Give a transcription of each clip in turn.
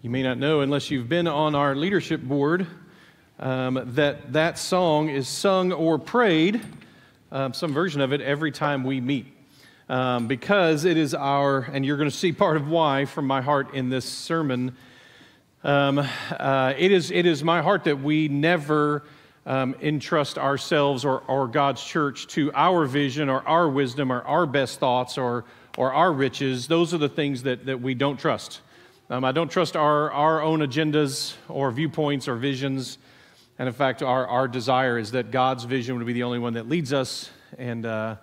You may not know, unless you've been on our leadership board, um, that that song is sung or prayed, um, some version of it, every time we meet. Um, because it is our, and you're going to see part of why from my heart in this sermon. Um, uh, it, is, it is my heart that we never um, entrust ourselves or, or God's church to our vision or our wisdom or our best thoughts or, or our riches. Those are the things that, that we don't trust. Um, I don't trust our, our own agendas or viewpoints or visions. And in fact, our, our desire is that God's vision would be the only one that leads us. And, uh,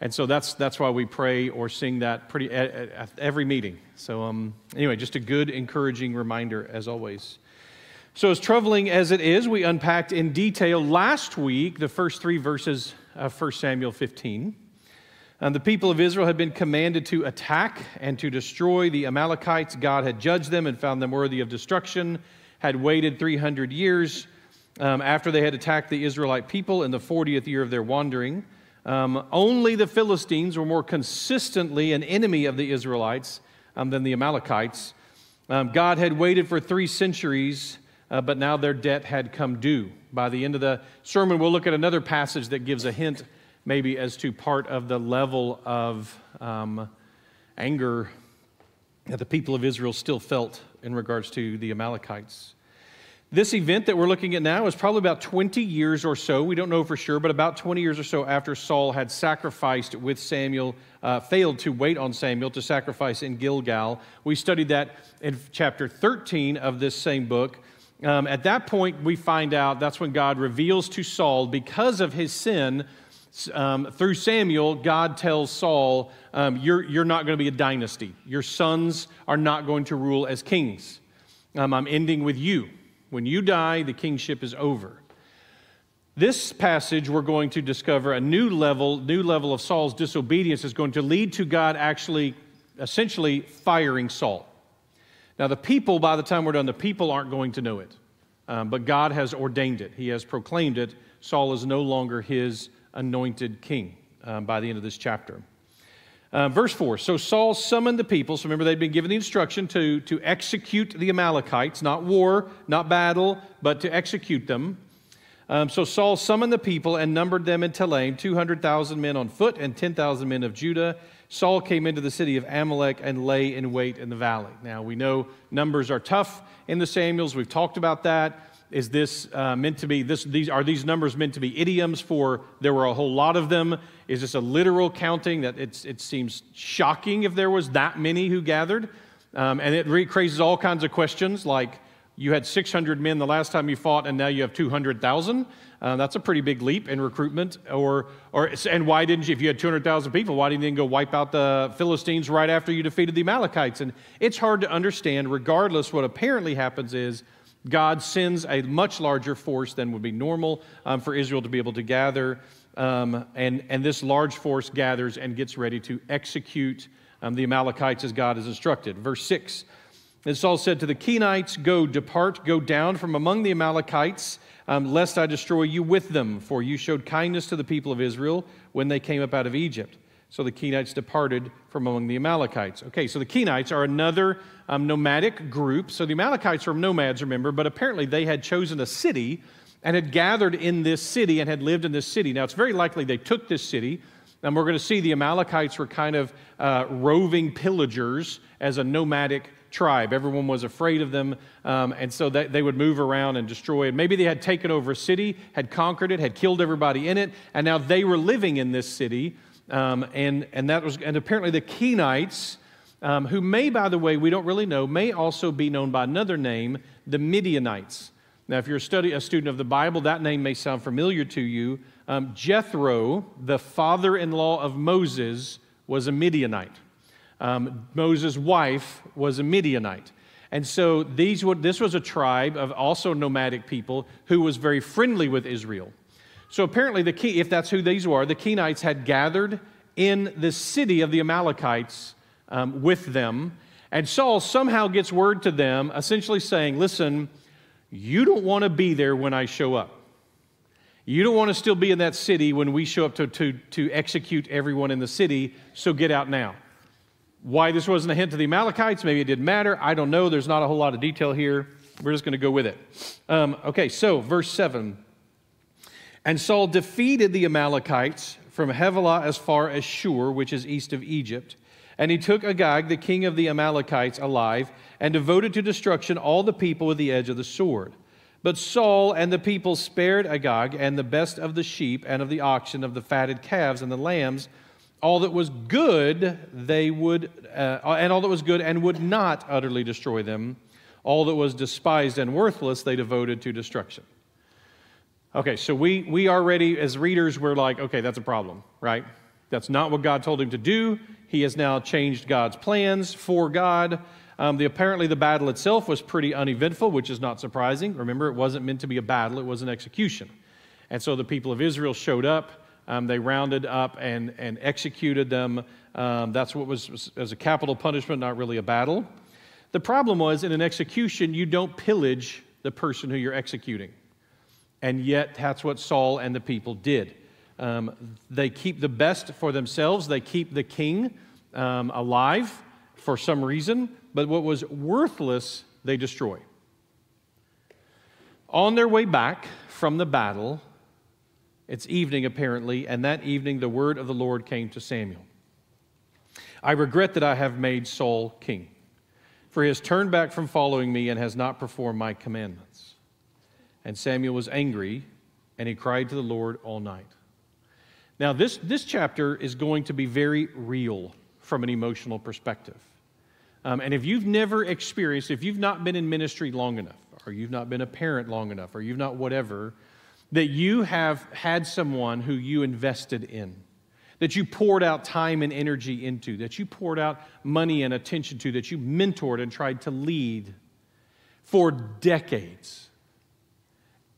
and so that's, that's why we pray or sing that pretty at, at every meeting. So, um, anyway, just a good, encouraging reminder as always. So, as troubling as it is, we unpacked in detail last week the first three verses of 1 Samuel 15. And the people of Israel had been commanded to attack and to destroy the Amalekites. God had judged them and found them worthy of destruction, had waited 300 years um, after they had attacked the Israelite people in the 40th year of their wandering. Um, only the Philistines were more consistently an enemy of the Israelites um, than the Amalekites. Um, God had waited for three centuries, uh, but now their debt had come due. By the end of the sermon, we'll look at another passage that gives a hint maybe as to part of the level of um, anger that the people of Israel still felt in regards to the Amalekites. This event that we're looking at now is probably about 20 years or so. We don't know for sure, but about 20 years or so after Saul had sacrificed with Samuel, uh, failed to wait on Samuel to sacrifice in Gilgal. We studied that in chapter 13 of this same book. Um, at that point, we find out that's when God reveals to Saul, because of his sin, um, through Samuel, God tells Saul, um, you're, you're not going to be a dynasty. Your sons are not going to rule as kings. Um, I'm ending with you. When you die, the kingship is over. This passage, we're going to discover a new level, new level of Saul's disobedience is going to lead to God actually, essentially, firing Saul. Now, the people, by the time we're done, the people aren't going to know it. Um, but God has ordained it, He has proclaimed it. Saul is no longer his anointed king um, by the end of this chapter. Uh, verse 4 So Saul summoned the people. So remember, they'd been given the instruction to, to execute the Amalekites, not war, not battle, but to execute them. Um, so Saul summoned the people and numbered them in Telaim 200,000 men on foot and 10,000 men of Judah. Saul came into the city of Amalek and lay in wait in the valley. Now, we know numbers are tough in the Samuels. We've talked about that. Is this uh, meant to be, this, these, are these numbers meant to be idioms for there were a whole lot of them? Is this a literal counting that it seems shocking if there was that many who gathered? Um, and it raises all kinds of questions like you had 600 men the last time you fought and now you have 200,000. Uh, that's a pretty big leap in recruitment. Or, or, and why didn't you, if you had 200,000 people, why didn't you go wipe out the Philistines right after you defeated the Amalekites? And it's hard to understand. Regardless, what apparently happens is God sends a much larger force than would be normal um, for Israel to be able to gather. Um, and, and this large force gathers and gets ready to execute um, the Amalekites as God has instructed. Verse 6 And Saul said to the Kenites, Go, depart, go down from among the Amalekites, um, lest I destroy you with them, for you showed kindness to the people of Israel when they came up out of Egypt. So the Kenites departed from among the Amalekites. Okay, so the Kenites are another um, nomadic group. So the Amalekites are nomads, remember, but apparently they had chosen a city and had gathered in this city and had lived in this city. Now, it's very likely they took this city. And we're going to see the Amalekites were kind of uh, roving pillagers as a nomadic tribe. Everyone was afraid of them, um, and so that they would move around and destroy it. Maybe they had taken over a city, had conquered it, had killed everybody in it, and now they were living in this city. Um, and, and that was, and apparently the Kenites, um, who may, by the way, we don't really know, may also be known by another name, the Midianites. Now, if you're a, study, a student of the Bible, that name may sound familiar to you. Um, Jethro, the father in law of Moses, was a Midianite. Um, Moses' wife was a Midianite. And so these would, this was a tribe of also nomadic people who was very friendly with Israel. So apparently, the key, if that's who these were, the Kenites had gathered in the city of the Amalekites um, with them. And Saul somehow gets word to them, essentially saying, Listen, you don't want to be there when I show up. You don't want to still be in that city when we show up to, to, to execute everyone in the city, so get out now. Why this wasn't a hint to the Amalekites, maybe it didn't matter. I don't know. There's not a whole lot of detail here. We're just going to go with it. Um, okay, so verse 7. And Saul defeated the Amalekites from Havilah as far as Shur, which is east of Egypt. And he took Agag, the king of the Amalekites, alive, and devoted to destruction all the people with the edge of the sword. But Saul and the people spared Agag and the best of the sheep and of the oxen, of the fatted calves and the lambs, all that was good they would, uh, and all that was good and would not utterly destroy them. All that was despised and worthless they devoted to destruction. Okay, so we, we already, as readers, we're like, okay, that's a problem, right? That's not what God told him to do. He has now changed God's plans for God. Um, the, apparently, the battle itself was pretty uneventful, which is not surprising. Remember, it wasn't meant to be a battle, it was an execution. And so the people of Israel showed up. Um, they rounded up and, and executed them. Um, that's what was, was as a capital punishment, not really a battle. The problem was in an execution, you don't pillage the person who you're executing. And yet, that's what Saul and the people did. Um, they keep the best for themselves, they keep the king um, alive for some reason, but what was worthless, they destroy. On their way back from the battle, it's evening apparently, and that evening the word of the Lord came to Samuel. I regret that I have made Saul king, for he has turned back from following me and has not performed my commandments. And Samuel was angry, and he cried to the Lord all night. Now, this, this chapter is going to be very real from an emotional perspective. Um, and if you've never experienced, if you've not been in ministry long enough, or you've not been a parent long enough, or you've not whatever, that you have had someone who you invested in, that you poured out time and energy into, that you poured out money and attention to, that you mentored and tried to lead for decades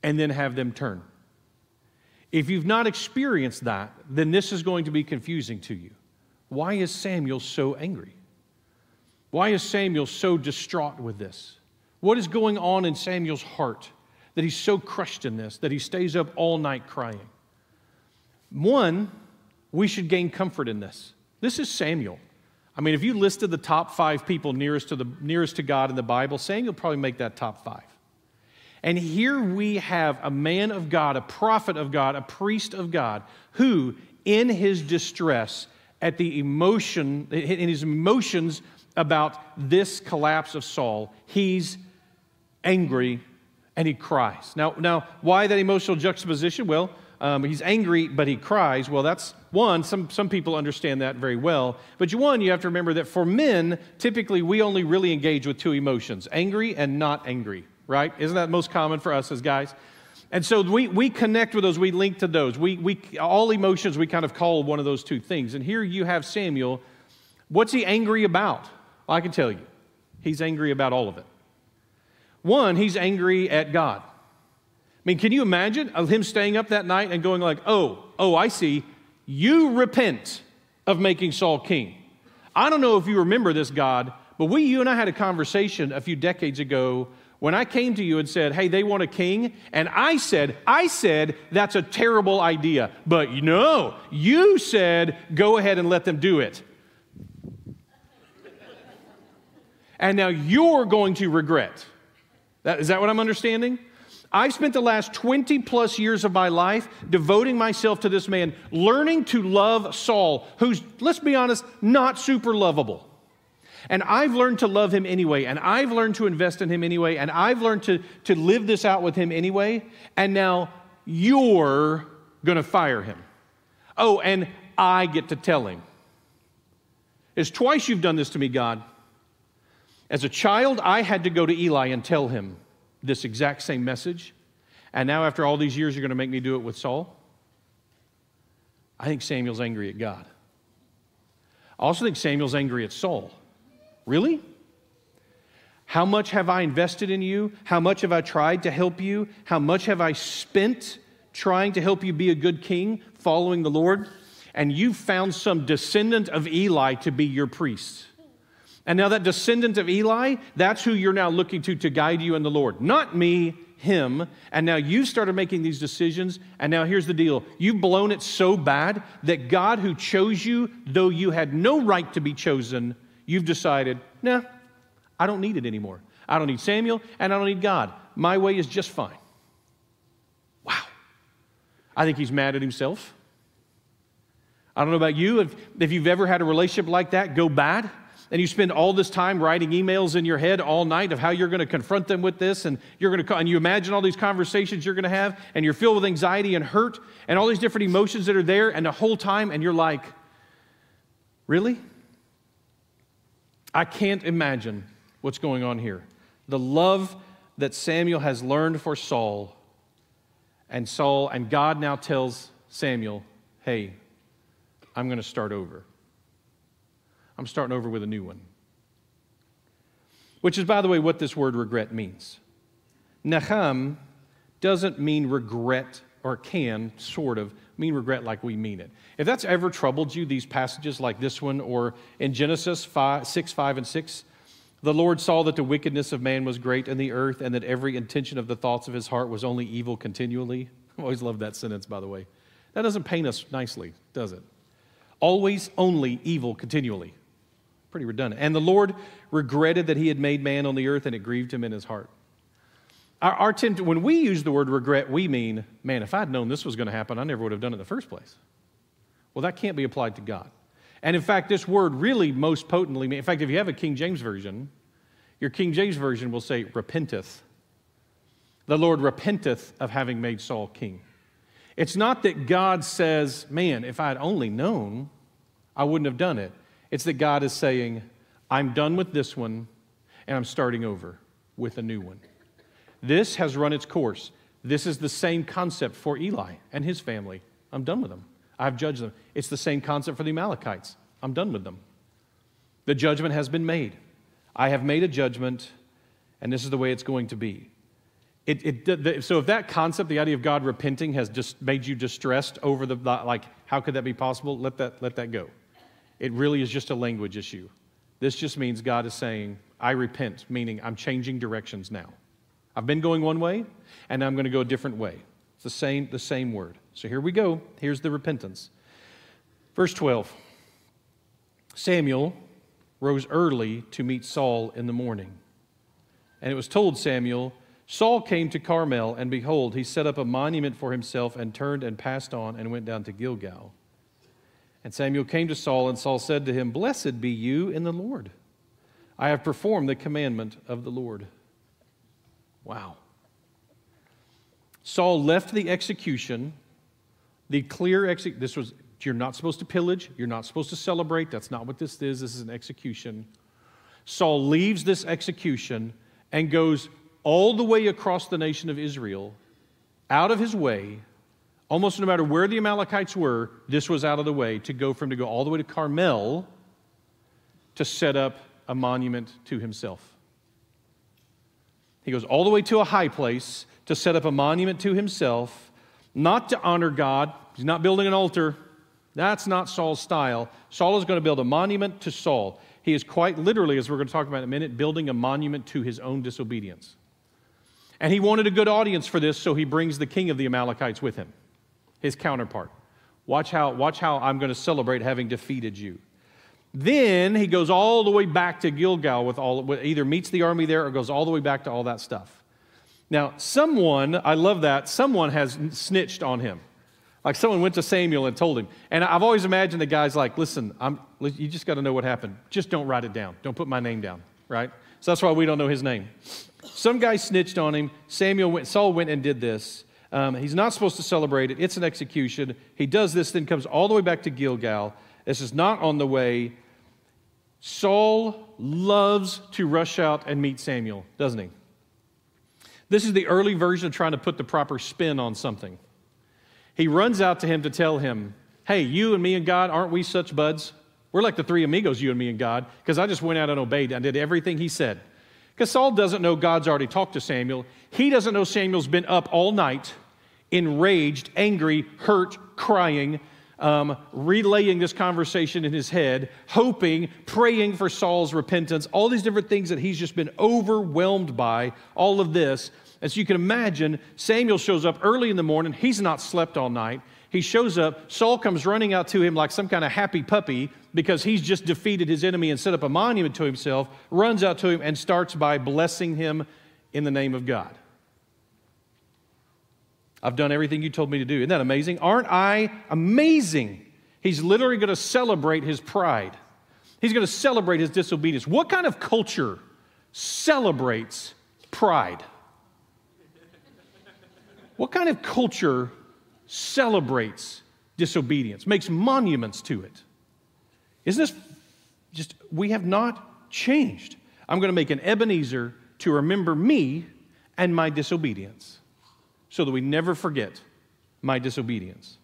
and then have them turn. If you've not experienced that, then this is going to be confusing to you. Why is Samuel so angry? Why is Samuel so distraught with this? What is going on in Samuel's heart that he's so crushed in this, that he stays up all night crying? One, we should gain comfort in this. This is Samuel. I mean, if you listed the top five people nearest to, the, nearest to God in the Bible, Samuel probably make that top five. And here we have a man of God, a prophet of God, a priest of God, who, in his distress, at the emotion, in his emotions about this collapse of Saul, he's angry and he cries. Now, now why that emotional juxtaposition? Well, um, he's angry, but he cries. Well, that's one, some, some people understand that very well. But you, one, you have to remember that for men, typically we only really engage with two emotions angry and not angry right? Isn't that most common for us as guys? And so we, we connect with those, we link to those. We, we, all emotions, we kind of call one of those two things. And here you have Samuel. What's he angry about? Well, I can tell you. He's angry about all of it. One, he's angry at God. I mean, can you imagine him staying up that night and going like, oh, oh, I see. You repent of making Saul king. I don't know if you remember this, God, but we, you and I had a conversation a few decades ago when I came to you and said, hey, they want a king, and I said, I said, that's a terrible idea. But no, you said, go ahead and let them do it. and now you're going to regret. That, is that what I'm understanding? I've spent the last 20 plus years of my life devoting myself to this man, learning to love Saul, who's, let's be honest, not super lovable. And I've learned to love him anyway, and I've learned to invest in him anyway, and I've learned to, to live this out with him anyway, and now you're going to fire him. Oh, and I get to tell him. It's twice you've done this to me, God. As a child, I had to go to Eli and tell him this exact same message. And now, after all these years, you're going to make me do it with Saul? I think Samuel's angry at God. I also think Samuel's angry at Saul. Really? How much have I invested in you? How much have I tried to help you? How much have I spent trying to help you be a good king, following the Lord? And you found some descendant of Eli to be your priest. And now, that descendant of Eli, that's who you're now looking to to guide you in the Lord. Not me, him. And now you started making these decisions. And now here's the deal you've blown it so bad that God, who chose you, though you had no right to be chosen, You've decided, nah, I don't need it anymore. I don't need Samuel and I don't need God. My way is just fine. Wow. I think he's mad at himself. I don't know about you, if, if you've ever had a relationship like that go bad, and you spend all this time writing emails in your head all night of how you're going to confront them with this, and you're going to, and you imagine all these conversations you're going to have, and you're filled with anxiety and hurt, and all these different emotions that are there, and the whole time, and you're like, really? I can't imagine what's going on here. The love that Samuel has learned for Saul, and Saul, and God now tells Samuel, hey, I'm going to start over. I'm starting over with a new one. Which is, by the way, what this word regret means. Naham doesn't mean regret, or can, sort of, mean regret like we mean it. If that's ever troubled you, these passages like this one, or in Genesis 5, 6, 5, and 6, the Lord saw that the wickedness of man was great in the earth, and that every intention of the thoughts of his heart was only evil continually. I always love that sentence, by the way. That doesn't paint us nicely, does it? Always, only evil continually. Pretty redundant. And the Lord regretted that he had made man on the earth, and it grieved him in his heart. Our, our when we use the word regret, we mean, man, if I'd known this was going to happen, I never would have done it in the first place. Well, that can't be applied to God. And in fact, this word really most potently, in fact, if you have a King James Version, your King James Version will say, repenteth. The Lord repenteth of having made Saul king. It's not that God says, man, if I had only known, I wouldn't have done it. It's that God is saying, I'm done with this one and I'm starting over with a new one. This has run its course. This is the same concept for Eli and his family. I'm done with them. I've judged them. It's the same concept for the Amalekites. I'm done with them. The judgment has been made. I have made a judgment, and this is the way it's going to be. It, it, the, so if that concept, the idea of God repenting, has just made you distressed over the like, how could that be possible? Let that let that go. It really is just a language issue. This just means God is saying, I repent, meaning I'm changing directions now. I've been going one way, and I'm going to go a different way. It's the same, the same word. So here we go. Here's the repentance. Verse 12 Samuel rose early to meet Saul in the morning. And it was told Samuel, Saul came to Carmel, and behold, he set up a monument for himself and turned and passed on and went down to Gilgal. And Samuel came to Saul, and Saul said to him, Blessed be you in the Lord. I have performed the commandment of the Lord. Wow. Saul left the execution, the clear execution. This was, you're not supposed to pillage, you're not supposed to celebrate. That's not what this is. This is an execution. Saul leaves this execution and goes all the way across the nation of Israel, out of his way, almost no matter where the Amalekites were, this was out of the way to go from to go all the way to Carmel to set up a monument to himself. He goes all the way to a high place to set up a monument to himself, not to honor God. He's not building an altar. That's not Saul's style. Saul is going to build a monument to Saul. He is quite literally, as we're going to talk about in a minute, building a monument to his own disobedience. And he wanted a good audience for this, so he brings the king of the Amalekites with him, his counterpart. Watch how, watch how I'm going to celebrate having defeated you. Then he goes all the way back to Gilgal with all, either meets the army there or goes all the way back to all that stuff. Now, someone, I love that, someone has snitched on him. Like someone went to Samuel and told him. And I've always imagined the guy's like, listen, I'm, you just got to know what happened. Just don't write it down. Don't put my name down, right? So that's why we don't know his name. Some guy snitched on him. Samuel went, Saul went and did this. Um, he's not supposed to celebrate it. It's an execution. He does this, then comes all the way back to Gilgal. This is not on the way. Saul loves to rush out and meet Samuel, doesn't he? This is the early version of trying to put the proper spin on something. He runs out to him to tell him, Hey, you and me and God, aren't we such buds? We're like the three amigos, you and me and God, because I just went out and obeyed and did everything he said. Because Saul doesn't know God's already talked to Samuel. He doesn't know Samuel's been up all night, enraged, angry, hurt, crying, um, relaying this conversation in his head, hoping, praying for Saul's repentance, all these different things that he's just been overwhelmed by, all of this. As you can imagine, Samuel shows up early in the morning. He's not slept all night. He shows up. Saul comes running out to him like some kind of happy puppy, because he's just defeated his enemy and set up a monument to himself, runs out to him and starts by blessing him in the name of God. I've done everything you told me to do. Isn't that amazing? Aren't I amazing? He's literally going to celebrate his pride. He's going to celebrate his disobedience. What kind of culture celebrates pride? What kind of culture celebrates disobedience, makes monuments to it? Isn't this just, we have not changed. I'm going to make an Ebenezer to remember me and my disobedience so that we never forget my disobedience.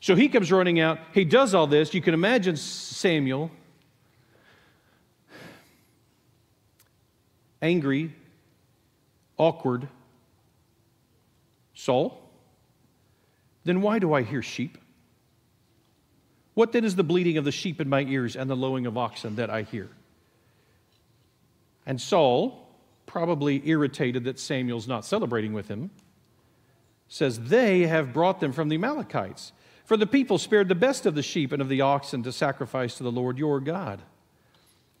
So he comes running out. He does all this. You can imagine Samuel angry, awkward. Saul, then why do I hear sheep? What then is the bleating of the sheep in my ears and the lowing of oxen that I hear? And Saul, probably irritated that Samuel's not celebrating with him, says, They have brought them from the Amalekites. For the people spared the best of the sheep and of the oxen to sacrifice to the Lord your God.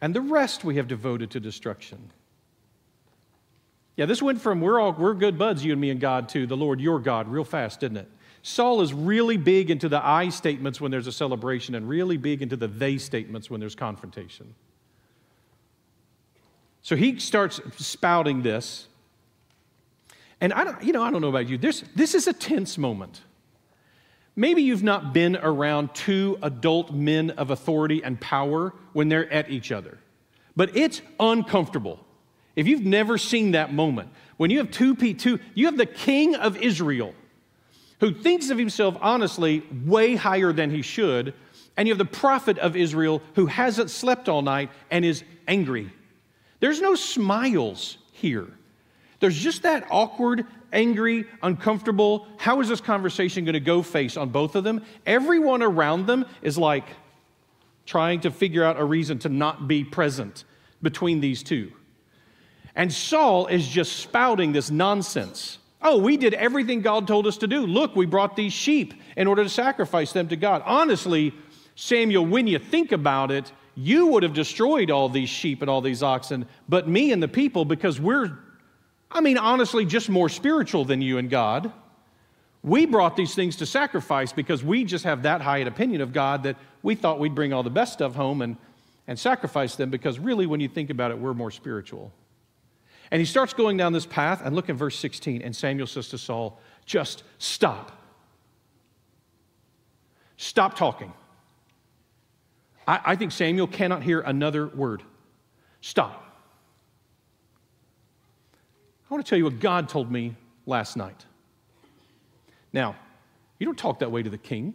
And the rest we have devoted to destruction. Yeah, this went from we're all we're good buds, you and me and God, to the Lord your God real fast, didn't it? Saul is really big into the I statements when there's a celebration and really big into the they statements when there's confrontation. So he starts spouting this. And I don't, you know, I don't know about you. This, this is a tense moment. Maybe you've not been around two adult men of authority and power when they're at each other, but it's uncomfortable. If you've never seen that moment, when you have two, P2, you have the king of Israel who thinks of himself honestly way higher than he should, and you have the prophet of Israel who hasn't slept all night and is angry. There's no smiles here. There's just that awkward, angry, uncomfortable, how is this conversation going to go face on both of them? Everyone around them is like trying to figure out a reason to not be present between these two. And Saul is just spouting this nonsense. Oh, we did everything God told us to do. Look, we brought these sheep in order to sacrifice them to God. Honestly, Samuel, when you think about it, you would have destroyed all these sheep and all these oxen, but me and the people, because we're, I mean, honestly, just more spiritual than you and God. We brought these things to sacrifice because we just have that high an opinion of God that we thought we'd bring all the best stuff home and, and sacrifice them because really, when you think about it, we're more spiritual. And he starts going down this path, and look at verse 16. And Samuel says to Saul, Just stop. Stop talking. I, I think Samuel cannot hear another word. Stop. I want to tell you what God told me last night. Now, you don't talk that way to the king.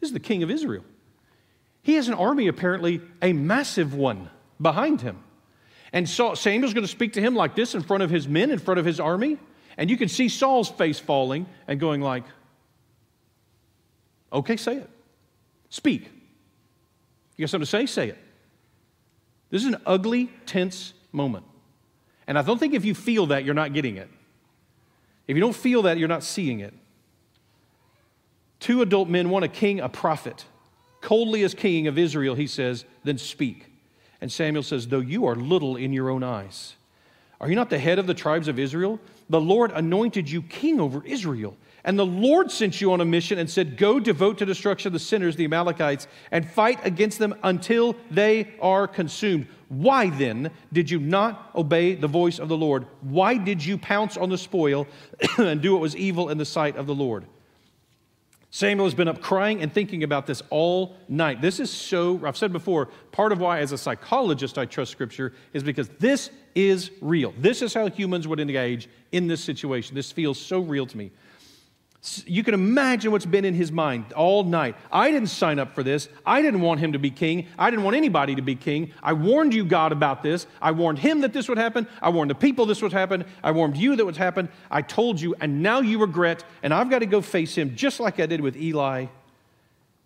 This is the king of Israel. He has an army, apparently, a massive one behind him. And Saul, Samuel's going to speak to him like this in front of his men, in front of his army. And you can see Saul's face falling and going like, okay, say it. Speak. You got something to say? Say it. This is an ugly, tense moment. And I don't think if you feel that, you're not getting it. If you don't feel that, you're not seeing it. Two adult men, one a king, a prophet. Coldly as king of Israel, he says, then speak. And Samuel says, Though you are little in your own eyes, are you not the head of the tribes of Israel? The Lord anointed you king over Israel. And the Lord sent you on a mission and said, Go devote to destruction the sinners, the Amalekites, and fight against them until they are consumed. Why then did you not obey the voice of the Lord? Why did you pounce on the spoil and do what was evil in the sight of the Lord? Samuel has been up crying and thinking about this all night. This is so, I've said before, part of why, as a psychologist, I trust Scripture is because this is real. This is how humans would engage in this situation. This feels so real to me. You can imagine what's been in his mind all night. I didn't sign up for this. I didn't want him to be king. I didn't want anybody to be king. I warned you, God, about this. I warned him that this would happen. I warned the people this would happen. I warned you that would happen. I told you, and now you regret, and I've got to go face him just like I did with Eli.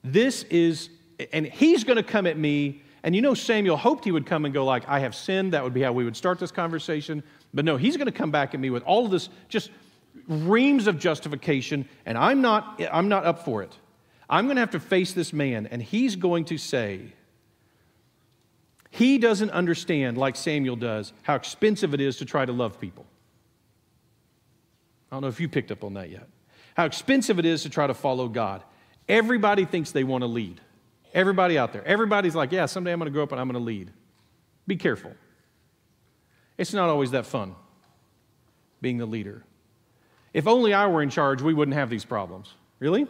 This is, and he's going to come at me. And you know, Samuel hoped he would come and go, like, I have sinned. That would be how we would start this conversation. But no, he's going to come back at me with all of this just reams of justification, and I'm not, I'm not up for it. I'm going to have to face this man, and he's going to say, he doesn't understand, like Samuel does, how expensive it is to try to love people. I don't know if you picked up on that yet. How expensive it is to try to follow God. Everybody thinks they want to lead. Everybody out there. Everybody's like, yeah, someday I'm going to grow up and I'm going to lead. Be careful. It's not always that fun being the leader. If only I were in charge, we wouldn't have these problems. Really?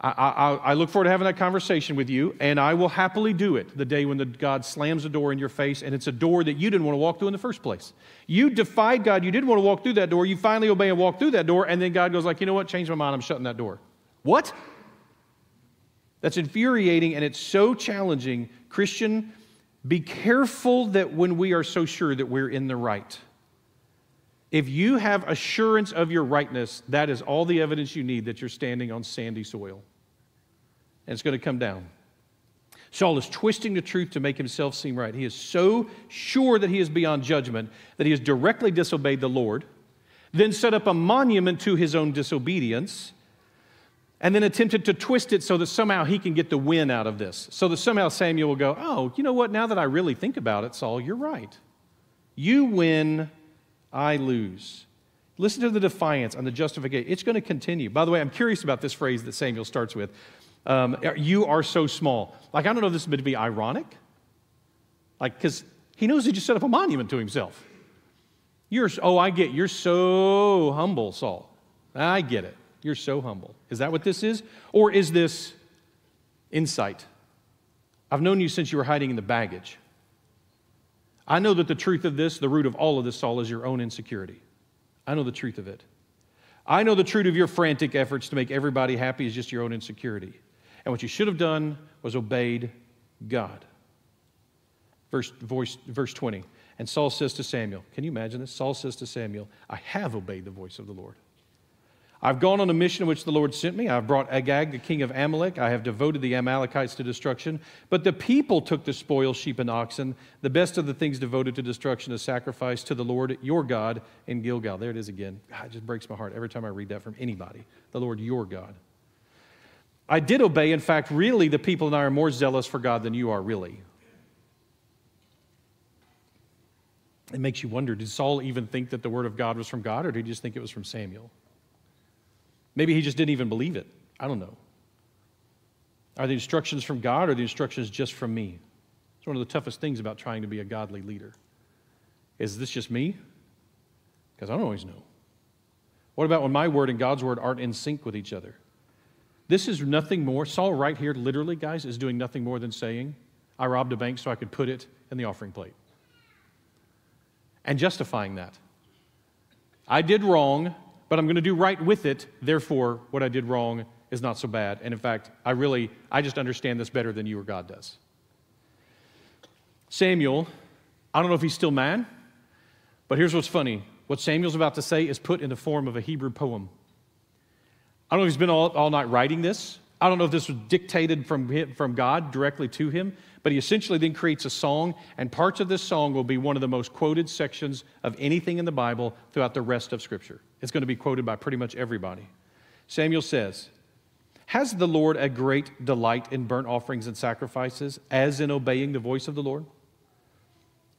I, I, I, look forward to having that conversation with you, and I will happily do it the day when the, God slams a door in your face, and it's a door that you didn't want to walk through in the first place. You defied God. You didn't want to walk through that door. You finally obey and walk through that door, and then God goes like, you know what? Change my mind. I'm shutting that door. What? That's infuriating, and it's so challenging. Christian, be careful that when we are so sure that we're in the right. If you have assurance of your rightness, that is all the evidence you need that you're standing on sandy soil. And it's going to come down. Saul is twisting the truth to make himself seem right. He is so sure that he is beyond judgment that he has directly disobeyed the Lord, then set up a monument to his own disobedience, and then attempted to twist it so that somehow he can get the win out of this. So that somehow Samuel will go, Oh, you know what? Now that I really think about it, Saul, you're right. You win I lose. Listen to the defiance and the justification. It's going to continue. By the way, I'm curious about this phrase that Samuel starts with. Um, you are so small. Like, I don't know if this is meant to be ironic. Like, because he knows he just set up a monument to himself. You're, oh, I get, you're so humble, Saul. I get it. You're so humble. Is that what this is? Or is this insight? I've known you since you were hiding in the baggage. I know that the truth of this, the root of all of this, Saul, is your own insecurity. I know the truth of it. I know the truth of your frantic efforts to make everybody happy is just your own insecurity. And what you should have done was obeyed God. Verse, voice, verse 20. And Saul says to Samuel, Can you imagine this? Saul says to Samuel, I have obeyed the voice of the Lord. I've gone on a mission which the Lord sent me. I've brought Agag, the king of Amalek. I have devoted the Amalekites to destruction. But the people took the spoil, sheep and oxen, the best of the things devoted to destruction as sacrifice to the Lord your God in Gilgal. There it is again. God, it just breaks my heart every time I read that from anybody. The Lord your God. I did obey. In fact, really, the people and I are more zealous for God than you are, really. It makes you wonder did Saul even think that the word of God was from God, or did he just think it was from Samuel? Maybe he just didn't even believe it. I don't know. Are the instructions from God or the instructions just from me? It's one of the toughest things about trying to be a godly leader. Is this just me? Because I don't always know. What about when my word and God's word aren't in sync with each other? This is nothing more. Saul, right here, literally, guys, is doing nothing more than saying, I robbed a bank so I could put it in the offering plate. And justifying that. I did wrong, but I'm going to do right with it. Therefore, what I did wrong is not so bad. And in fact, I really, I just understand this better than you or God does. Samuel, I don't know if he's still mad, but here's what's funny. What Samuel's about to say is put in the form of a Hebrew poem. I don't know if he's been all, all night writing this. I don't know if this was dictated from, him, from God directly to him, but he essentially then creates a song, and parts of this song will be one of the most quoted sections of anything in the Bible throughout the rest of Scripture. It's going to be quoted by pretty much everybody. Samuel says, Has the Lord a great delight in burnt offerings and sacrifices, as in obeying the voice of the Lord?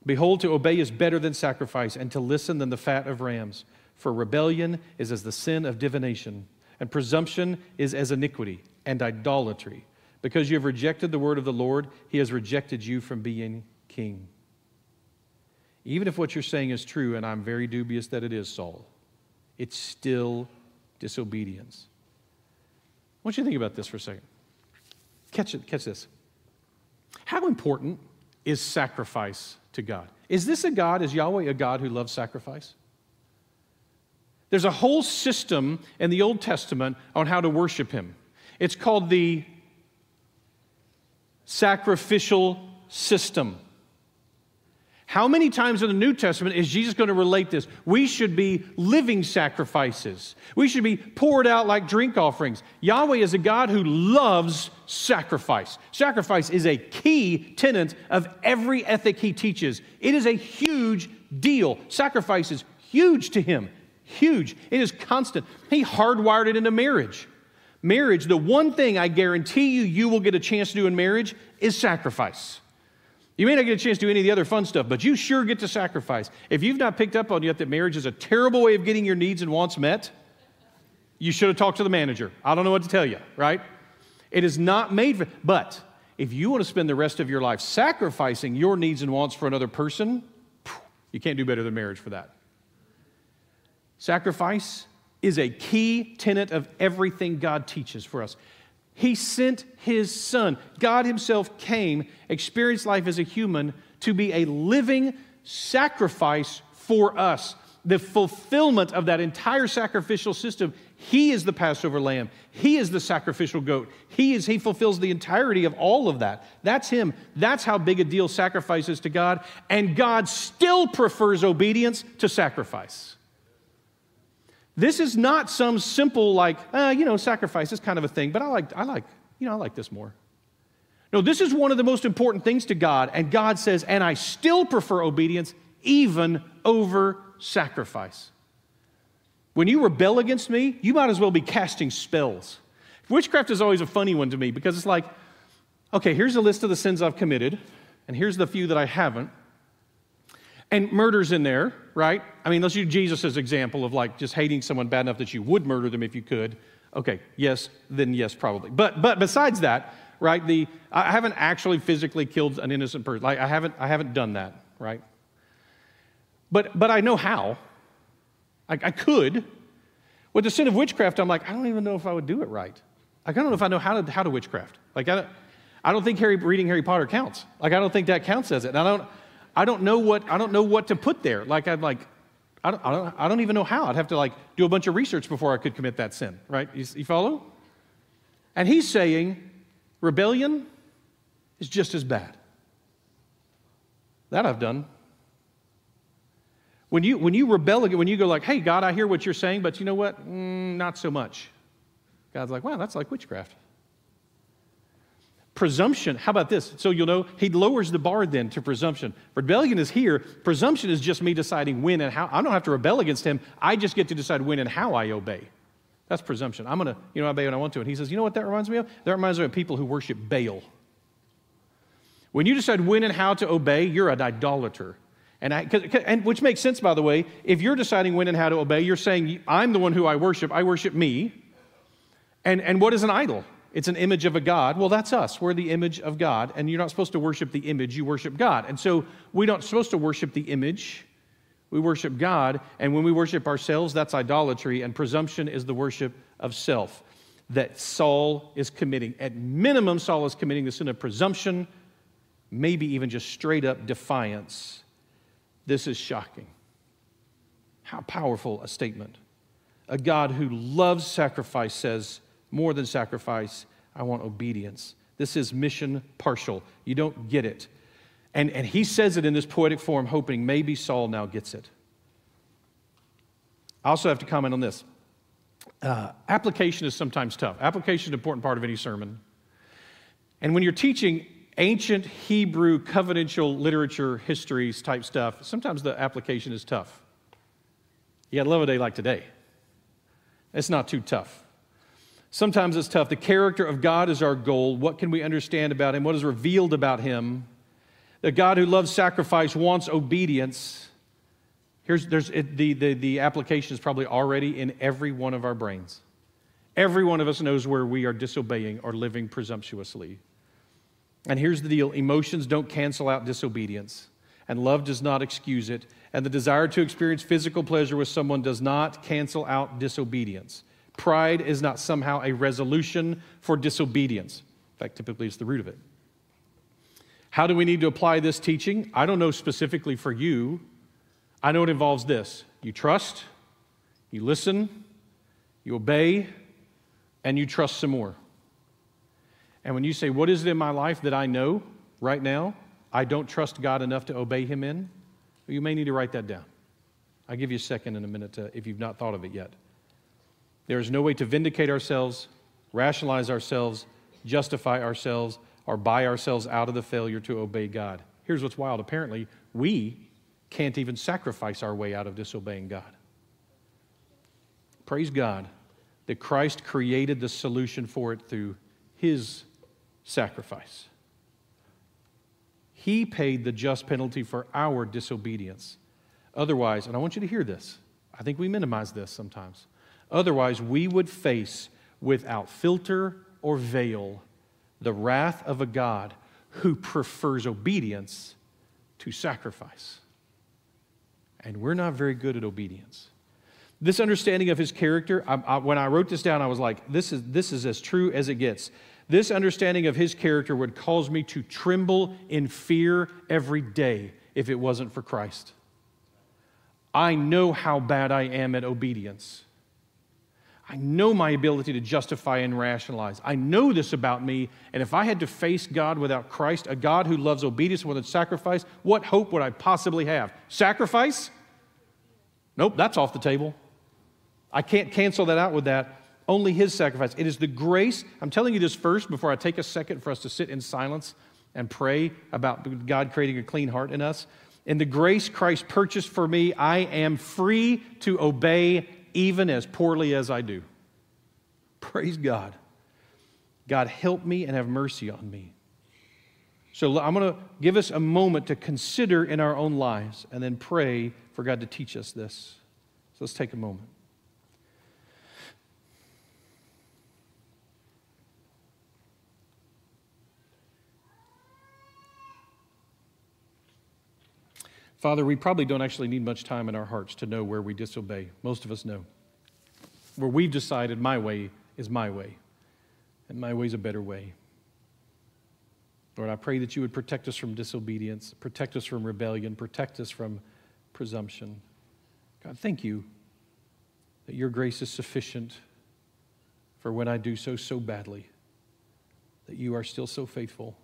Behold, to obey is better than sacrifice, and to listen than the fat of rams. For rebellion is as the sin of divination, and presumption is as iniquity and idolatry. Because you have rejected the word of the Lord, he has rejected you from being king. Even if what you're saying is true, and I'm very dubious that it is, Saul, it's still disobedience. I want you to think about this for a second. Catch it, catch this. How important is sacrifice to God? Is this a God, is Yahweh a God who loves sacrifice? There's a whole system in the Old Testament on how to worship Him. It's called the sacrificial system. How many times in the New Testament is Jesus going to relate this? We should be living sacrifices. We should be poured out like drink offerings. Yahweh is a God who loves sacrifice. Sacrifice is a key tenet of every ethic he teaches. It is a huge deal. Sacrifice is huge to him. Huge. It is constant. He hardwired it into marriage. Marriage, the one thing I guarantee you you will get a chance to do in marriage is sacrifice. You may not get a chance to do any of the other fun stuff, but you sure get to sacrifice. If you've not picked up on yet that marriage is a terrible way of getting your needs and wants met, you should have talked to the manager. I don't know what to tell you, right? It is not made for, but if you want to spend the rest of your life sacrificing your needs and wants for another person, you can't do better than marriage for that. Sacrifice is a key tenet of everything God teaches for us. He sent his son. God himself came, experienced life as a human, to be a living sacrifice for us. The fulfillment of that entire sacrificial system, he is the Passover lamb. He is the sacrificial goat. He is he fulfills the entirety of all of that. That's him. That's how big a deal sacrifice is to God, and God still prefers obedience to sacrifice. This is not some simple, like, uh, you know, sacrifice is kind of a thing, but I like, I like, you know, I like this more. No, this is one of the most important things to God, and God says, and I still prefer obedience even over sacrifice. When you rebel against me, you might as well be casting spells. Witchcraft is always a funny one to me because it's like, okay, here's a list of the sins I've committed, and here's the few that I haven't. And murder's in there, right? I mean, let's use Jesus as example of like just hating someone bad enough that you would murder them if you could. Okay, yes, then yes, probably. But but besides that, right? The I haven't actually physically killed an innocent person. Like I haven't I haven't done that, right? But but I know how. I, I could. With the sin of witchcraft, I'm like, I don't even know if I would do it right. Like, I don't know if I know how to how to witchcraft. Like I don't, I don't think Harry, reading Harry Potter counts. Like I don't think that counts as it. And I don't I don't know what I don't know what to put there. Like I'm like, I don't, I don't, I don't even know how. I'd have to like do a bunch of research before I could commit that sin, right? You, you follow? And he's saying rebellion is just as bad. That I've done. When you, when you rebel when you go like, hey, God, I hear what you're saying, but you know what? Mm, not so much. God's like, wow, that's like witchcraft. Presumption, how about this? So you'll know he lowers the bar then to presumption. Rebellion is here. Presumption is just me deciding when and how. I don't have to rebel against him. I just get to decide when and how I obey. That's presumption. I'm going to, you know, obey when I want to. And he says, you know what that reminds me of? That reminds me of people who worship Baal. When you decide when and how to obey, you're an idolater. And, I, and which makes sense, by the way. If you're deciding when and how to obey, you're saying, I'm the one who I worship. I worship me. And, and what is an idol? It's an image of a God. Well, that's us. We're the image of God. And you're not supposed to worship the image, you worship God. And so we're not supposed to worship the image, we worship God. And when we worship ourselves, that's idolatry. And presumption is the worship of self that Saul is committing. At minimum, Saul is committing the sin of presumption, maybe even just straight up defiance. This is shocking. How powerful a statement. A God who loves sacrifice says, more than sacrifice, I want obedience. This is mission partial. You don't get it. And, and he says it in this poetic form, hoping maybe Saul now gets it. I also have to comment on this. Uh, application is sometimes tough. Application is an important part of any sermon. And when you're teaching ancient Hebrew covenantal literature, histories type stuff, sometimes the application is tough. You gotta love a day like today. It's not too tough. Sometimes it's tough. The character of God is our goal. What can we understand about Him? What is revealed about Him? The God who loves sacrifice wants obedience. Here's there's it, the, the, the application is probably already in every one of our brains. Every one of us knows where we are disobeying or living presumptuously. And here's the deal emotions don't cancel out disobedience, and love does not excuse it. And the desire to experience physical pleasure with someone does not cancel out disobedience. Pride is not somehow a resolution for disobedience. In fact, typically it's the root of it. How do we need to apply this teaching? I don't know specifically for you. I know it involves this you trust, you listen, you obey, and you trust some more. And when you say, What is it in my life that I know right now I don't trust God enough to obey Him in? You may need to write that down. I'll give you a second in a minute to, if you've not thought of it yet. There is no way to vindicate ourselves, rationalize ourselves, justify ourselves, or buy ourselves out of the failure to obey God. Here's what's wild apparently, we can't even sacrifice our way out of disobeying God. Praise God that Christ created the solution for it through his sacrifice. He paid the just penalty for our disobedience. Otherwise, and I want you to hear this, I think we minimize this sometimes. Otherwise, we would face without filter or veil the wrath of a God who prefers obedience to sacrifice. And we're not very good at obedience. This understanding of his character, I, I, when I wrote this down, I was like, this is, this is as true as it gets. This understanding of his character would cause me to tremble in fear every day if it wasn't for Christ. I know how bad I am at obedience. I know my ability to justify and rationalize. I know this about me, and if I had to face God without Christ, a God who loves obedience more than sacrifice, what hope would I possibly have? Sacrifice? Nope, that's off the table. I can't cancel that out with that. Only His sacrifice. It is the grace. I'm telling you this first before I take a second for us to sit in silence and pray about God creating a clean heart in us. In the grace Christ purchased for me, I am free to obey even as poorly as I do. Praise God. God, help me and have mercy on me. So I'm going to give us a moment to consider in our own lives and then pray for God to teach us this. So let's take a moment. Father, we probably don't actually need much time in our hearts to know where we disobey. Most of us know. Where we've decided my way is my way, and my way is a better way. Lord, I pray that you would protect us from disobedience, protect us from rebellion, protect us from presumption. God, thank you that your grace is sufficient for when I do so so badly, that you are still so faithful.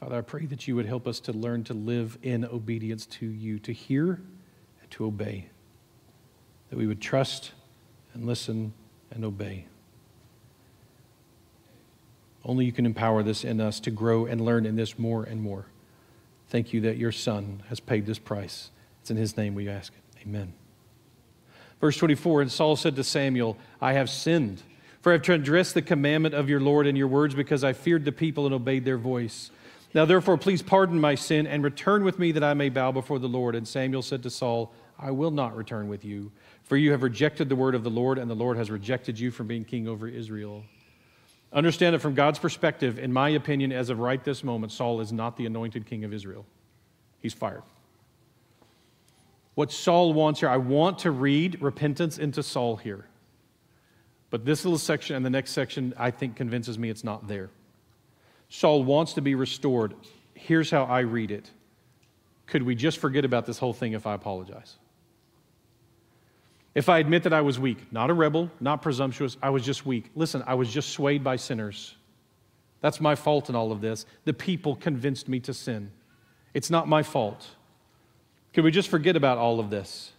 Father, I pray that you would help us to learn to live in obedience to you, to hear and to obey. That we would trust and listen and obey. Only you can empower this in us to grow and learn in this more and more. Thank you that your Son has paid this price. It's in his name we ask it. Amen. Verse 24 And Saul said to Samuel, I have sinned, for I have transgressed the commandment of your Lord and your words because I feared the people and obeyed their voice. Now, therefore, please pardon my sin and return with me that I may bow before the Lord. And Samuel said to Saul, I will not return with you, for you have rejected the word of the Lord, and the Lord has rejected you from being king over Israel. Understand that from God's perspective, in my opinion, as of right this moment, Saul is not the anointed king of Israel. He's fired. What Saul wants here, I want to read repentance into Saul here. But this little section and the next section, I think, convinces me it's not there. Saul wants to be restored. Here's how I read it. Could we just forget about this whole thing if I apologize? If I admit that I was weak, not a rebel, not presumptuous, I was just weak. Listen, I was just swayed by sinners. That's my fault in all of this. The people convinced me to sin. It's not my fault. Could we just forget about all of this?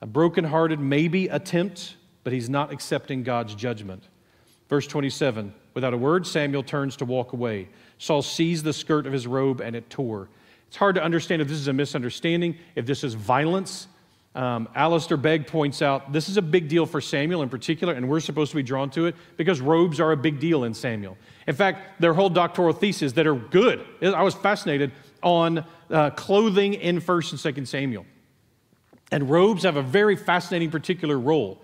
A brokenhearted, maybe attempt, but he's not accepting God's judgment. Verse 27 Without a word, Samuel turns to walk away. Saul seized the skirt of his robe and it tore. It's hard to understand if this is a misunderstanding, if this is violence. Um, Alistair Begg points out this is a big deal for Samuel in particular, and we're supposed to be drawn to it because robes are a big deal in Samuel. In fact, their whole doctoral thesis that are good. I was fascinated on uh, clothing in 1st and 2nd Samuel. And robes have a very fascinating particular role.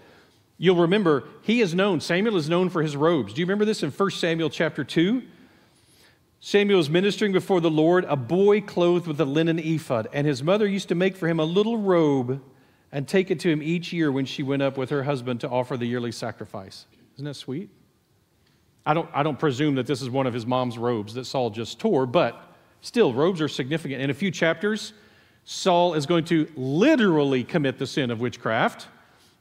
You'll remember he is known, Samuel is known for his robes. Do you remember this in 1 Samuel chapter 2? Samuel is ministering before the Lord, a boy clothed with a linen ephod, and his mother used to make for him a little robe and take it to him each year when she went up with her husband to offer the yearly sacrifice. Isn't that sweet? I don't, I don't presume that this is one of his mom's robes that Saul just tore, but still, robes are significant. In a few chapters, Saul is going to literally commit the sin of witchcraft.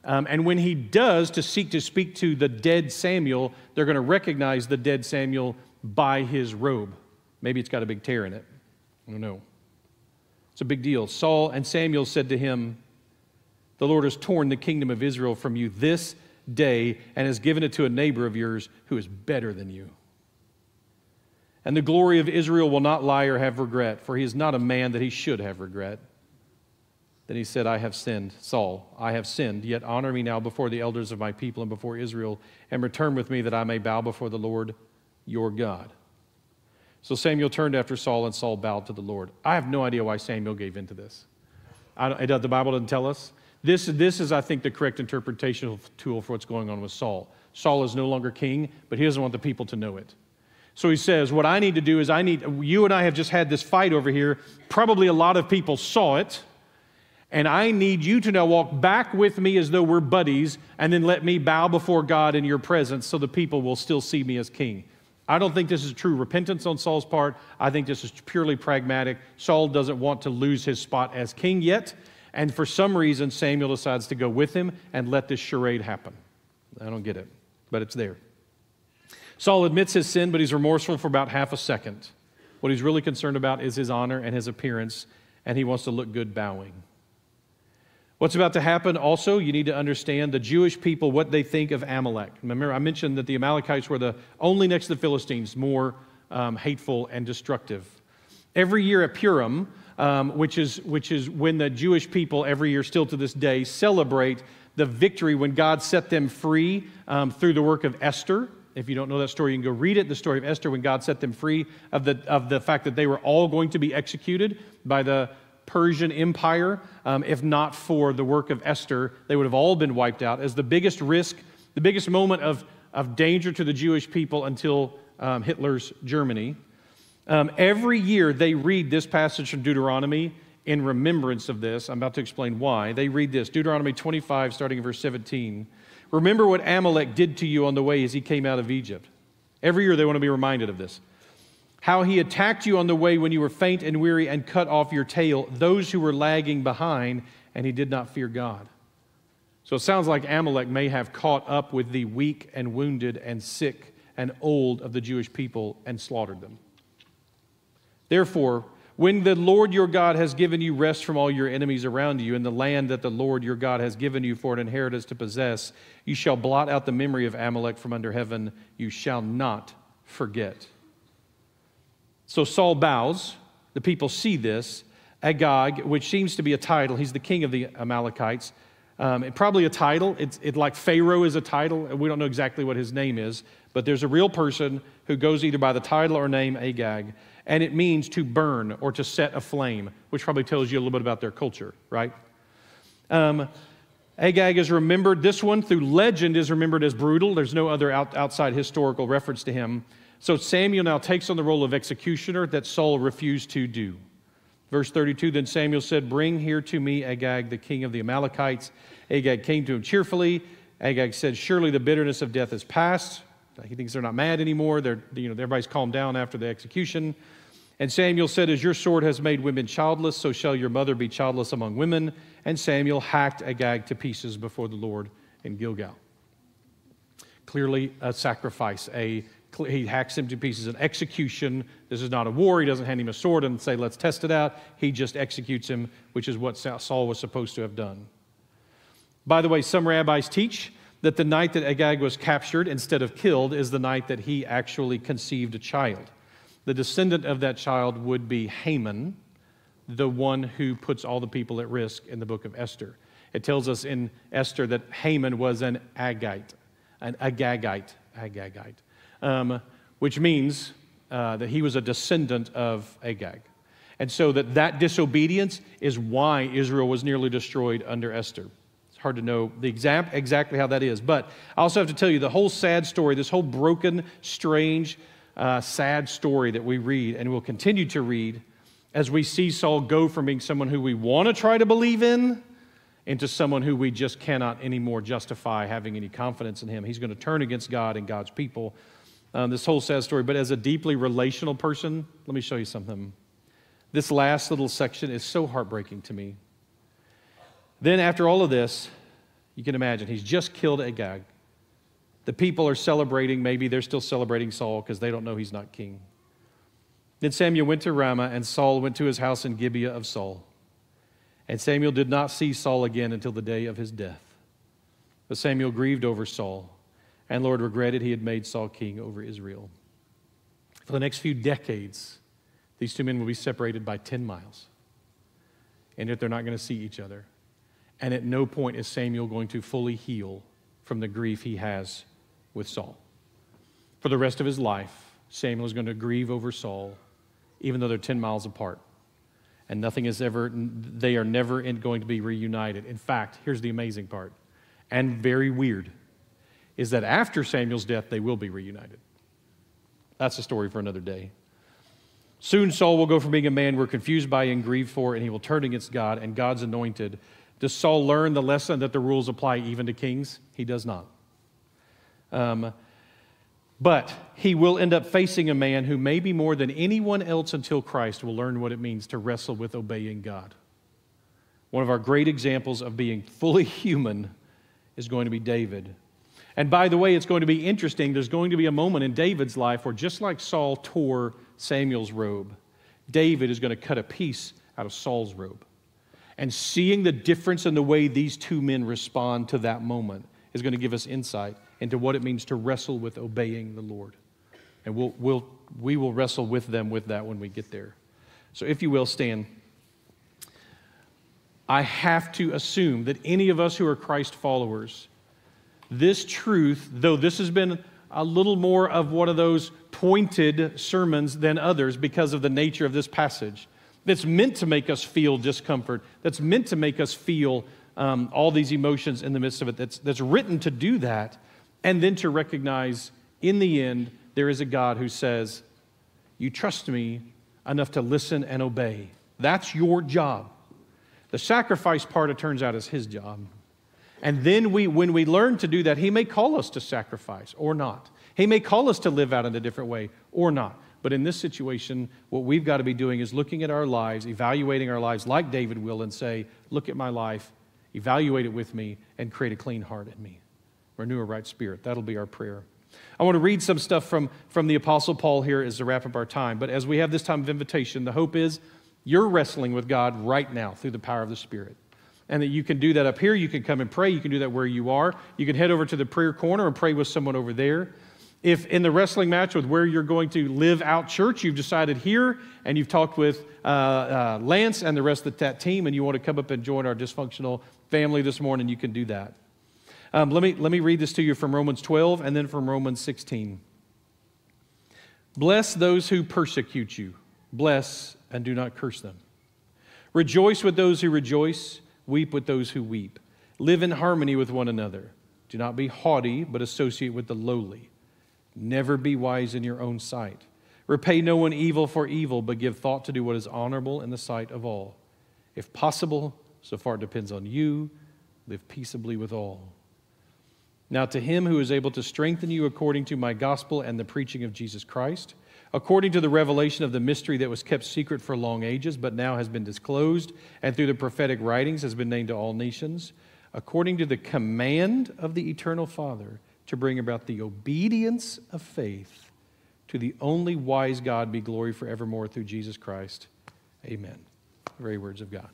Um, and when he does to seek to speak to the dead Samuel, they're going to recognize the dead Samuel by his robe. Maybe it's got a big tear in it. I don't know. It's a big deal. Saul and Samuel said to him, The Lord has torn the kingdom of Israel from you this day and has given it to a neighbor of yours who is better than you. And the glory of Israel will not lie or have regret, for he is not a man that he should have regret. Then he said, I have sinned, Saul, I have sinned, yet honor me now before the elders of my people and before Israel, and return with me that I may bow before the Lord your God. So Samuel turned after Saul, and Saul bowed to the Lord. I have no idea why Samuel gave in to this. The Bible doesn't tell us. This, this is, I think, the correct interpretation tool for what's going on with Saul. Saul is no longer king, but he doesn't want the people to know it. So he says, What I need to do is, I need, you and I have just had this fight over here. Probably a lot of people saw it. And I need you to now walk back with me as though we're buddies, and then let me bow before God in your presence so the people will still see me as king. I don't think this is true repentance on Saul's part. I think this is purely pragmatic. Saul doesn't want to lose his spot as king yet. And for some reason, Samuel decides to go with him and let this charade happen. I don't get it, but it's there. Saul admits his sin, but he's remorseful for about half a second. What he's really concerned about is his honor and his appearance, and he wants to look good bowing. What's about to happen also, you need to understand the Jewish people, what they think of Amalek. Remember, I mentioned that the Amalekites were the only next to the Philistines more um, hateful and destructive. Every year at Purim, um, which, is, which is when the Jewish people, every year still to this day, celebrate the victory when God set them free um, through the work of Esther. If you don't know that story, you can go read it the story of Esther when God set them free of the, of the fact that they were all going to be executed by the Persian Empire. Um, if not for the work of Esther, they would have all been wiped out as the biggest risk, the biggest moment of, of danger to the Jewish people until um, Hitler's Germany. Um, every year they read this passage from Deuteronomy in remembrance of this. I'm about to explain why. They read this Deuteronomy 25, starting in verse 17. Remember what Amalek did to you on the way as he came out of Egypt. Every year they want to be reminded of this how he attacked you on the way when you were faint and weary and cut off your tail, those who were lagging behind, and he did not fear God. So it sounds like Amalek may have caught up with the weak and wounded and sick and old of the Jewish people and slaughtered them. Therefore, when the Lord your God has given you rest from all your enemies around you in the land that the Lord your God has given you for an inheritance to possess, you shall blot out the memory of Amalek from under heaven. You shall not forget. So Saul bows. The people see this. Agag, which seems to be a title, he's the king of the Amalekites. Um, probably a title. It's it, like Pharaoh is a title. We don't know exactly what his name is, but there's a real person who goes either by the title or name Agag, and it means to burn or to set aflame, which probably tells you a little bit about their culture, right? Um, Agag is remembered, this one through legend is remembered as brutal. There's no other out, outside historical reference to him. So Samuel now takes on the role of executioner that Saul refused to do. Verse 32 Then Samuel said, Bring here to me Agag, the king of the Amalekites. Agag came to him cheerfully. Agag said, Surely the bitterness of death is past. He thinks they're not mad anymore. They're, you know, everybody's calmed down after the execution. And Samuel said, As your sword has made women childless, so shall your mother be childless among women. And Samuel hacked Agag to pieces before the Lord in Gilgal. Clearly, a sacrifice, a he hacks him to pieces. An execution. This is not a war. He doesn't hand him a sword and say, let's test it out. He just executes him, which is what Saul was supposed to have done. By the way, some rabbis teach that the night that Agag was captured instead of killed is the night that he actually conceived a child. The descendant of that child would be Haman, the one who puts all the people at risk in the book of Esther. It tells us in Esther that Haman was an Agite, an Agagite, Agagite um, which means uh, that he was a descendant of Agag. And so that that disobedience is why Israel was nearly destroyed under Esther. It's hard to know the exact, exactly how that is. But I also have to tell you the whole sad story, this whole broken, strange, uh, sad story that we read and will continue to read as we see Saul go from being someone who we want to try to believe in into someone who we just cannot anymore justify having any confidence in him. He's going to turn against God and God's people um, this whole sad story, but as a deeply relational person, let me show you something. This last little section is so heartbreaking to me. Then, after all of this, you can imagine he's just killed Agag. The people are celebrating, maybe they're still celebrating Saul because they don't know he's not king. Then Samuel went to Ramah, and Saul went to his house in Gibeah of Saul. And Samuel did not see Saul again until the day of his death. But Samuel grieved over Saul and Lord regretted he had made Saul king over Israel. For the next few decades, these two men will be separated by 10 miles. and yet they're not going to see each other. And at no point is Samuel going to fully heal from the grief he has with Saul. For the rest of his life, Samuel is going to grieve over Saul, even though they're 10 miles apart. And nothing is ever, they are never going to be reunited. In fact, here's the amazing part, and very weird, is that after Samuel's death, they will be reunited. That's a story for another day. Soon Saul will go from being a man we're confused by and grieved for, and he will turn against God and God's anointed. Does Saul learn the lesson that the rules apply even to kings? He does not. Um, but he will end up facing a man who, maybe more than anyone else until Christ, will learn what it means to wrestle with obeying God. One of our great examples of being fully human is going to be David. And by the way, it's going to be interesting. There's going to be a moment in David's life where, just like Saul tore Samuel's robe, David is going to cut a piece out of Saul's robe. And seeing the difference in the way these two men respond to that moment is going to give us insight into what it means to wrestle with obeying the Lord. And we'll, we'll, we will wrestle with them with that when we get there. So, if you will, stand. I have to assume that any of us who are Christ followers, this truth, though this has been a little more of one of those pointed sermons than others because of the nature of this passage, that's meant to make us feel discomfort, that's meant to make us feel um, all these emotions in the midst of it, that's, that's written to do that, and then to recognize in the end, there is a God who says, You trust me enough to listen and obey. That's your job. The sacrifice part, it turns out, is his job. And then we, when we learn to do that, he may call us to sacrifice or not. He may call us to live out in a different way or not. But in this situation, what we've got to be doing is looking at our lives, evaluating our lives like David will, and say, Look at my life, evaluate it with me, and create a clean heart in me. Renew a right spirit. That'll be our prayer. I want to read some stuff from, from the Apostle Paul here as to wrap up our time. But as we have this time of invitation, the hope is you're wrestling with God right now through the power of the Spirit. And that you can do that up here. You can come and pray. You can do that where you are. You can head over to the prayer corner and pray with someone over there. If in the wrestling match with where you're going to live out church, you've decided here and you've talked with uh, uh, Lance and the rest of that team and you want to come up and join our dysfunctional family this morning, you can do that. Um, let, me, let me read this to you from Romans 12 and then from Romans 16. Bless those who persecute you, bless and do not curse them. Rejoice with those who rejoice, weep with those who weep. Live in harmony with one another. Do not be haughty, but associate with the lowly. Never be wise in your own sight. Repay no one evil for evil, but give thought to do what is honorable in the sight of all. If possible, so far it depends on you, live peaceably with all. Now, to him who is able to strengthen you according to my gospel and the preaching of Jesus Christ, according to the revelation of the mystery that was kept secret for long ages, but now has been disclosed, and through the prophetic writings has been named to all nations, according to the command of the eternal Father to bring about the obedience of faith to the only wise God be glory forevermore through Jesus Christ. Amen. The very words of God.